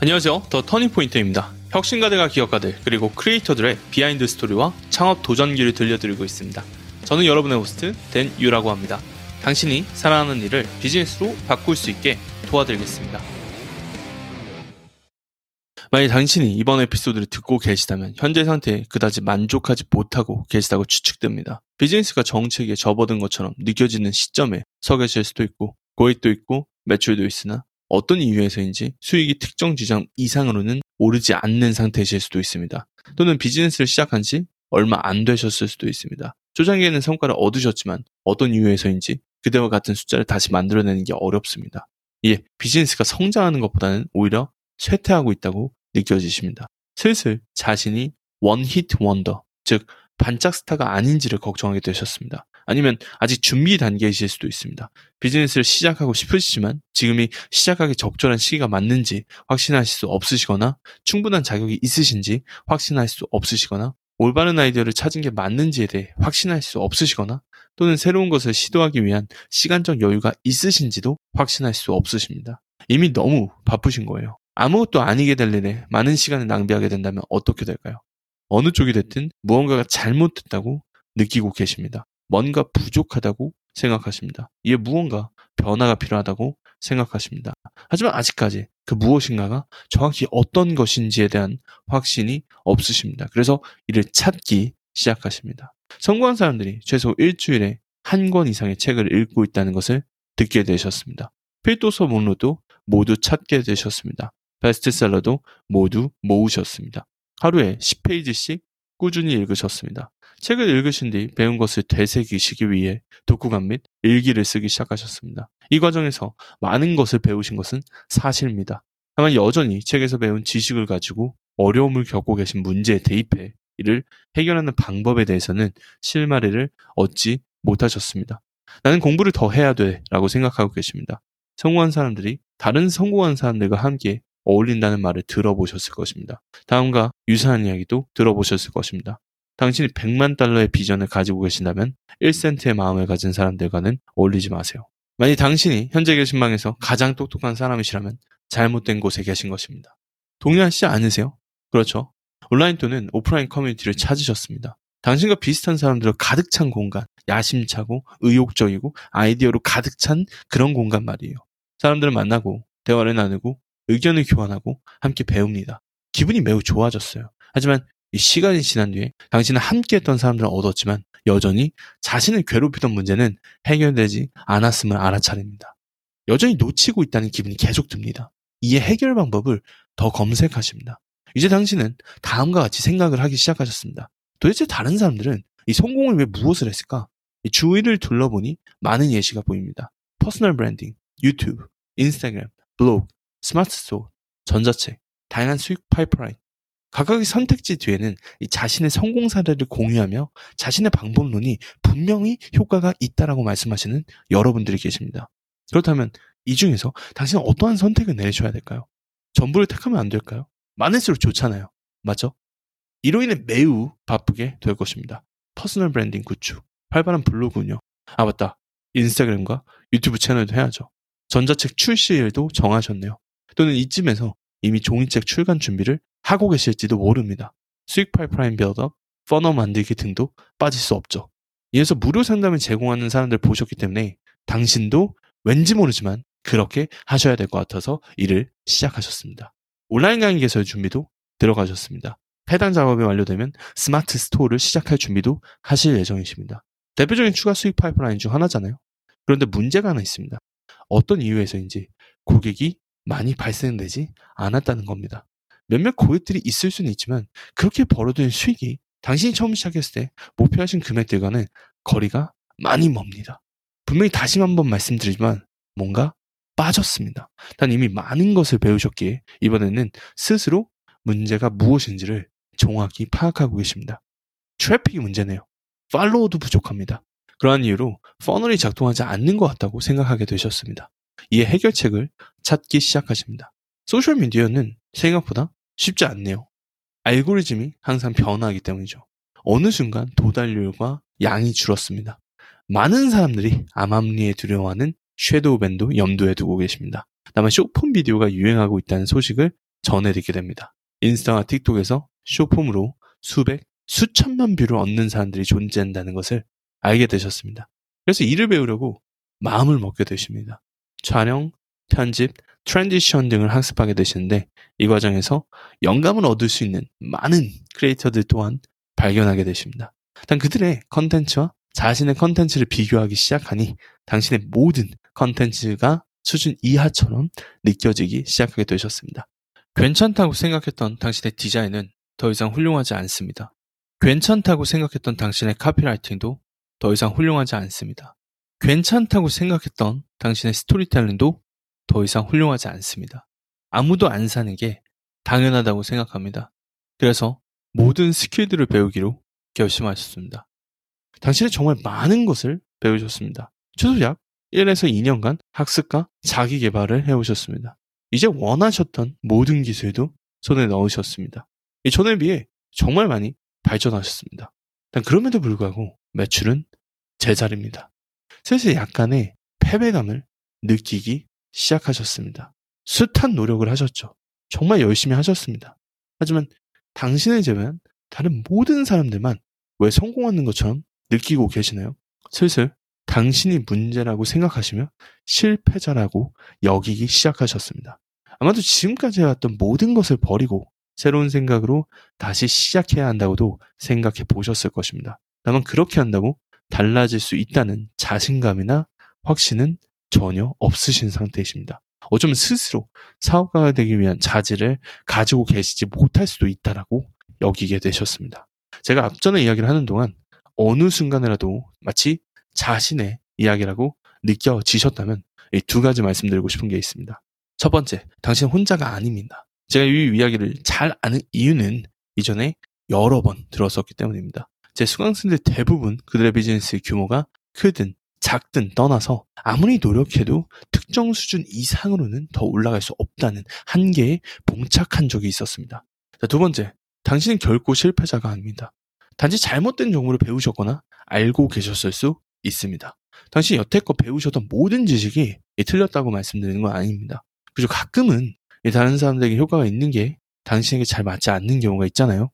안녕하세요. The Turning Point입니다. 혁신가들과 기업가들 그리고 크리에이터들의 비하인드 스토리와 창업 도전기를 들려드리고 있습니다. 저는 여러분의 호스트 댄 유라고 합니다. 당신이 사랑하는 일을 비즈니스로 바꿀 수 있게 도와드리겠습니다. 만약 당신이 이번 에피소드를 듣고 계시다면 현재 상태에 그다지 만족하지 못하고 계시다고 추측됩니다. 비즈니스가 정체에 접어든 것처럼 느껴지는 시점에 서 계실 수도 있고 고객도 있고 매출도 있으나 어떤 이유에서인지 수익이 특정 지점 이상으로는 오르지 않는 상태이실 수도 있습니다. 또는 비즈니스를 시작한 지 얼마 안 되셨을 수도 있습니다. 초장기에는 성과를 얻으셨지만 어떤 이유에서인지 그대와 같은 숫자를 다시 만들어내는 게 어렵습니다. 이에 비즈니스가 성장하는 것보다는 오히려 쇠퇴하고 있다고 느껴지십니다. 슬슬 자신이 원히트 원더, 즉 반짝 스타가 아닌지를 걱정하게 되셨습니다. 아니면 아직 준비 단계이실 수도 있습니다. 비즈니스를 시작하고 싶으시지만 지금이 시작하기 적절한 시기가 맞는지 확신하실 수 없으시거나 충분한 자격이 있으신지 확신할 수 없으시거나 올바른 아이디어를 찾은 게 맞는지에 대해 확신할 수 없으시거나 또는 새로운 것을 시도하기 위한 시간적 여유가 있으신지도 확신할 수 없으십니다. 이미 너무 바쁘신 거예요. 아무것도 아니게 될 일에 많은 시간을 낭비하게 된다면 어떻게 될까요? 어느 쪽이 됐든 무언가가 잘못됐다고 느끼고 계십니다. 뭔가 부족하다고 생각하십니다. 이에 무언가 변화가 필요하다고 생각하십니다. 하지만 아직까지 그 무엇인가가 정확히 어떤 것인지에 대한 확신이 없으십니다. 그래서 이를 찾기 시작하십니다. 성공한 사람들이 최소 일주일에 한 권 이상의 책을 읽고 있다는 것을 듣게 되셨습니다. 필도서 목록도 모두 찾게 되셨습니다. 베스트셀러도 모두 모으셨습니다. 하루에 10페이지씩 꾸준히 읽으셨습니다. 책을 읽으신 뒤 배운 것을 되새기시기 위해 독후감 및 일기를 쓰기 시작하셨습니다. 이 과정에서 많은 것을 배우신 것은 사실입니다. 다만 여전히 책에서 배운 지식을 가지고 어려움을 겪고 계신 문제에 대입해 이를 해결하는 방법에 대해서는 실마리를 얻지 못하셨습니다. 나는 공부를 더 해야 돼 라고 생각하고 계십니다. 성공한 사람들이 다른 성공한 사람들과 함께 어울린다는 말을 들어보셨을 것입니다. 다음과 유사한 이야기도 들어보셨을 것입니다. 당신이 100만 달러의 비전을 가지고 계신다면 1센트의 마음을 가진 사람들과는 어울리지 마세요. 만약 당신이 현재 계신 방에서 가장 똑똑한 사람이시라면 잘못된 곳에 계신 것입니다. 동의하시지 않으세요? 그렇죠. 온라인 또는 오프라인 커뮤니티를 찾으셨습니다. 당신과 비슷한 사람들로 가득 찬 공간, 야심차고 의욕적이고 아이디어로 가득 찬 그런 공간 말이에요. 사람들을 만나고 대화를 나누고 의견을 교환하고 함께 배웁니다. 기분이 매우 좋아졌어요. 하지만 이 시간이 지난 뒤에 당신은 함께 했던 사람들을 얻었지만 여전히 자신을 괴롭히던 문제는 해결되지 않았음을 알아차립니다. 여전히 놓치고 있다는 기분이 계속 듭니다. 이에 해결 방법을 더 검색하십니다. 이제 당신은 다음과 같이 생각을 하기 시작하셨습니다. 도대체 다른 사람들은 이 성공을 위해 무엇을 했을까? 주위를 둘러보니 많은 예시가 보입니다. personal branding, 유튜브, 인스타그램, 블로그, 스마트 스토어, 전자책, 다양한 수익 파이프라인, 각각의 선택지 뒤에는 자신의 성공 사례를 공유하며 자신의 방법론이 분명히 효과가 있다라고 말씀하시는 여러분들이 계십니다. 그렇다면 이 중에서 당신은 어떠한 선택을 내셔야 될까요? 전부를 택하면 안 될까요? 많을수록 좋잖아요. 맞죠? 이로 인해 매우 바쁘게 될 것입니다. personal branding 구축, 활발한 블로그 운영. 아 맞다. 인스타그램과 유튜브 채널도 해야죠. 전자책 출시일도 정하셨네요. 또는 이쯤에서 이미 종이책 출간 준비를 하고 계실지도 모릅니다. 수익 파이프라인 build-up, funnel 만들기 등도 빠질 수 없죠. 이어서 무료 상담을 제공하는 사람들 보셨기 때문에 당신도 왠지 모르지만 그렇게 하셔야 될 것 같아서 일을 시작하셨습니다. 온라인 강의 개설 준비도 들어가셨습니다. 해당 작업이 완료되면 스마트 스토어를 시작할 준비도 하실 예정이십니다. 대표적인 추가 수익 파이프라인 중 하나잖아요. 그런데 문제가 하나 있습니다. 어떤 이유에서인지 고객이 많이 발생되지 않았다는 겁니다. 몇몇 고객들이 있을 수는 있지만 그렇게 벌어들인 수익이 당신이 처음 시작했을 때 목표하신 금액들과는 거리가 많이 멉니다. 분명히 다시 한번 말씀드리지만 뭔가 빠졌습니다. 단 이미 많은 것을 배우셨기에 이번에는 스스로 문제가 무엇인지를 정확히 파악하고 계십니다. 트래픽이 문제네요. 팔로워도 부족합니다. 그러한 이유로 퍼널이 작동하지 않는 것 같다고 생각하게 되셨습니다. 이에 해결책을 찾기 시작하십니다. 소셜미디어는 생각보다 쉽지 않네요. 알고리즘이 항상 변화하기 때문이죠. 어느 순간 도달률과 양이 줄었습니다. 많은 사람들이 암암리에 두려워하는 shadow ban도 염두에 두고 계십니다. 다만 쇼폰 비디오가 유행하고 있다는 소식을 전해 듣게 됩니다. 인스타와 틱톡에서 쇼폼으로 수백, 수천만 뷰를 얻는 사람들이 존재한다는 것을 알게 되셨습니다. 그래서 일을 배우려고 마음을 먹게 되십니다. 촬영, 편집, transition 등을 학습하게 되시는데 이 과정에서 영감을 얻을 수 있는 많은 크리에이터들 또한 발견하게 되십니다. 단 그들의 컨텐츠와 자신의 컨텐츠를 비교하기 시작하니 당신의 모든 컨텐츠가 수준 이하처럼 느껴지기 시작하게 되셨습니다. 괜찮다고 생각했던 당신의 디자인은 더 이상 훌륭하지 않습니다. 괜찮다고 생각했던 당신의 카피라이팅도 더 이상 훌륭하지 않습니다. 괜찮다고 생각했던 당신의 스토리텔링도 더 이상 훌륭하지 않습니다. 아무도 안 사는 게 당연하다고 생각합니다. 그래서 모든 스킬들을 배우기로 결심하셨습니다. 당신은 정말 많은 것을 배우셨습니다. 최소 약 1에서 2년간 학습과 자기 개발을 해오셨습니다. 이제 원하셨던 모든 기술도 손에 넣으셨습니다. 전에 비해 정말 많이 발전하셨습니다. 단 그럼에도 불구하고 매출은 제자리입니다. 슬슬 약간의 패배감을 느끼기 시작하셨습니다. 숱한 노력을 하셨죠. 정말 열심히 하셨습니다. 하지만 당신을 제외한 다른 모든 사람들만 왜 성공하는 것처럼 느끼고 계시나요? 슬슬 당신이 문제라고 생각하시며 실패자라고 여기기 시작하셨습니다. 아마도 지금까지 해왔던 모든 것을 버리고 새로운 생각으로 다시 시작해야 한다고도 생각해 보셨을 것입니다. 다만 그렇게 한다고 달라질 수 있다는 자신감이나 확신은 전혀 없으신 상태이십니다. 어쩌면 스스로 사업가가 되기 위한 자질을 가지고 계시지 못할 수도 있다라고 여기게 되셨습니다. 제가 앞전에 이야기를 하는 동안 어느 순간이라도 마치 자신의 이야기라고 느껴지셨다면 이 두 가지 말씀드리고 싶은 게 있습니다. 첫 번째, 당신 혼자가 아닙니다. 제가 이 이야기를 잘 아는 이유는 이전에 여러 번 들었었기 때문입니다. 제 수강생들 대부분 그들의 비즈니스 규모가 크든 작든 떠나서 아무리 노력해도 특정 수준 이상으로는 더 올라갈 수 없다는 한계에 봉착한 적이 있었습니다. 자, 두 번째, 당신은 결코 실패자가 아닙니다. 단지 잘못된 정보를 배우셨거나 알고 계셨을 수 있습니다. 당신이 여태껏 배우셨던 모든 지식이 틀렸다고 말씀드리는 건 아닙니다. 그리고 가끔은 다른 사람들에게 효과가 있는 게 당신에게 잘 맞지 않는 경우가 있잖아요.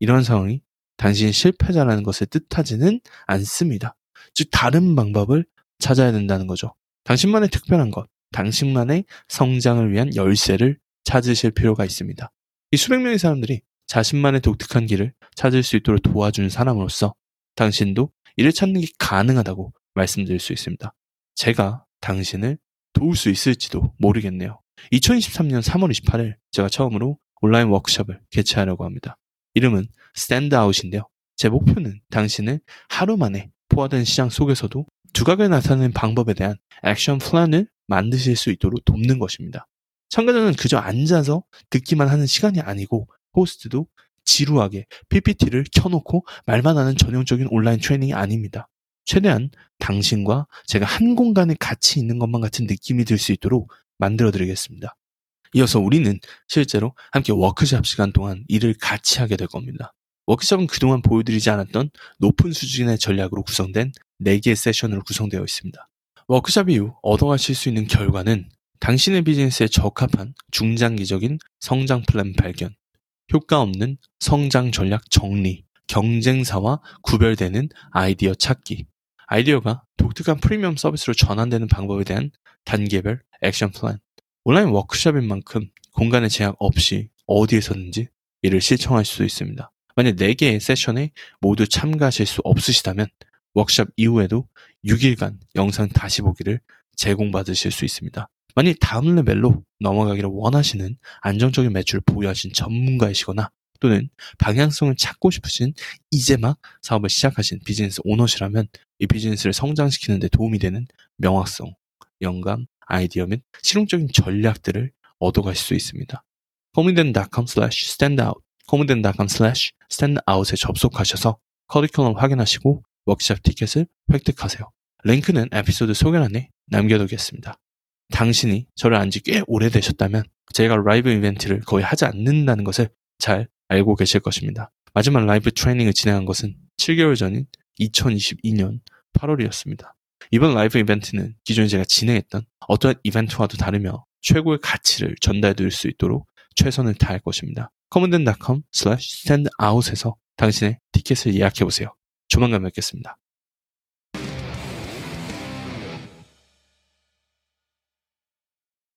이런 상황이 당신이 실패자라는 것을 뜻하지는 않습니다. 즉 다른 방법을 찾아야 된다는 거죠. 당신만의 특별한 것, 당신만의 성장을 위한 열쇠를 찾으실 필요가 있습니다. 이 수백 명의 사람들이 자신만의 독특한 길을 찾을 수 있도록 도와주는 사람으로서 당신도 이를 찾는 게 가능하다고 말씀드릴 수 있습니다. 제가 당신을 도울 수 있을지도 모르겠네요. 2023년 3월 28일 제가 처음으로 온라인 워크숍을 개최하려고 합니다. 이름은 Stand Out인데요. 제 목표는 당신을 하루 만에 포화된 시장 속에서도 두각을 나타내는 방법에 대한 action plan을 만드실 수 있도록 돕는 것입니다. 참가자는 그저 앉아서 듣기만 하는 시간이 아니고 호스트도 지루하게 PPT를 켜놓고 말만 하는 전형적인 온라인 트레이닝이 아닙니다. 최대한 당신과 제가 한 공간에 같이 있는 것만 같은 느낌이 들 수 있도록 만들어 드리겠습니다. 이어서 우리는 실제로 함께 워크샵 시간 동안 일을 같이 하게 될 겁니다. 워크숍은 그동안 보여드리지 않았던 높은 수준의 전략으로 구성된 4개의 세션으로 구성되어 있습니다. 워크숍 이후 얻어가실 수 있는 결과는 당신의 비즈니스에 적합한 중장기적인 성장 플랜 발견, 효과 없는 성장 전략 정리, 경쟁사와 구별되는 아이디어 찾기, 아이디어가 독특한 프리미엄 서비스로 전환되는 방법에 대한 단계별 action plan. 온라인 워크숍인 만큼 공간의 제약 없이 어디에서든지 이를 실천할 수 있습니다. 만약 4개의 세션에 모두 참가하실 수 없으시다면 워크숍 이후에도 6일간 영상 다시 보기를 제공받으실 수 있습니다. 만약 다음 레벨로 넘어가기를 원하시는 안정적인 매출을 보유하신 전문가이시거나 또는 방향성을 찾고 싶으신 이제 막 사업을 시작하신 비즈니스 오너시라면 이 비즈니스를 성장시키는 데 도움이 되는 명확성, 영감, 아이디어 및 실용적인 전략들을 얻어가실 수 있습니다. commanden.com slash standout commanden.com slash standout에 접속하셔서 커리큘럼 확인하시고 워크샵 티켓을 획득하세요. 링크는 에피소드 소개란에 남겨두겠습니다. 당신이 저를 안지 꽤 오래되셨다면 제가 라이브 이벤트를 거의 하지 않는다는 것을 잘 알고 계실 것입니다. 마지막 라이브 트레이닝을 진행한 것은 7개월 전인 2022년 8월이었습니다. 이번 라이브 이벤트는 기존에 제가 진행했던 어떠한 이벤트와도 다르며 최고의 가치를 전달해 드릴 수 있도록 최선을 다할 것입니다. Commandcom standout에서 당신의 티켓을 예약해보세요. 조만간 뵙겠습니다.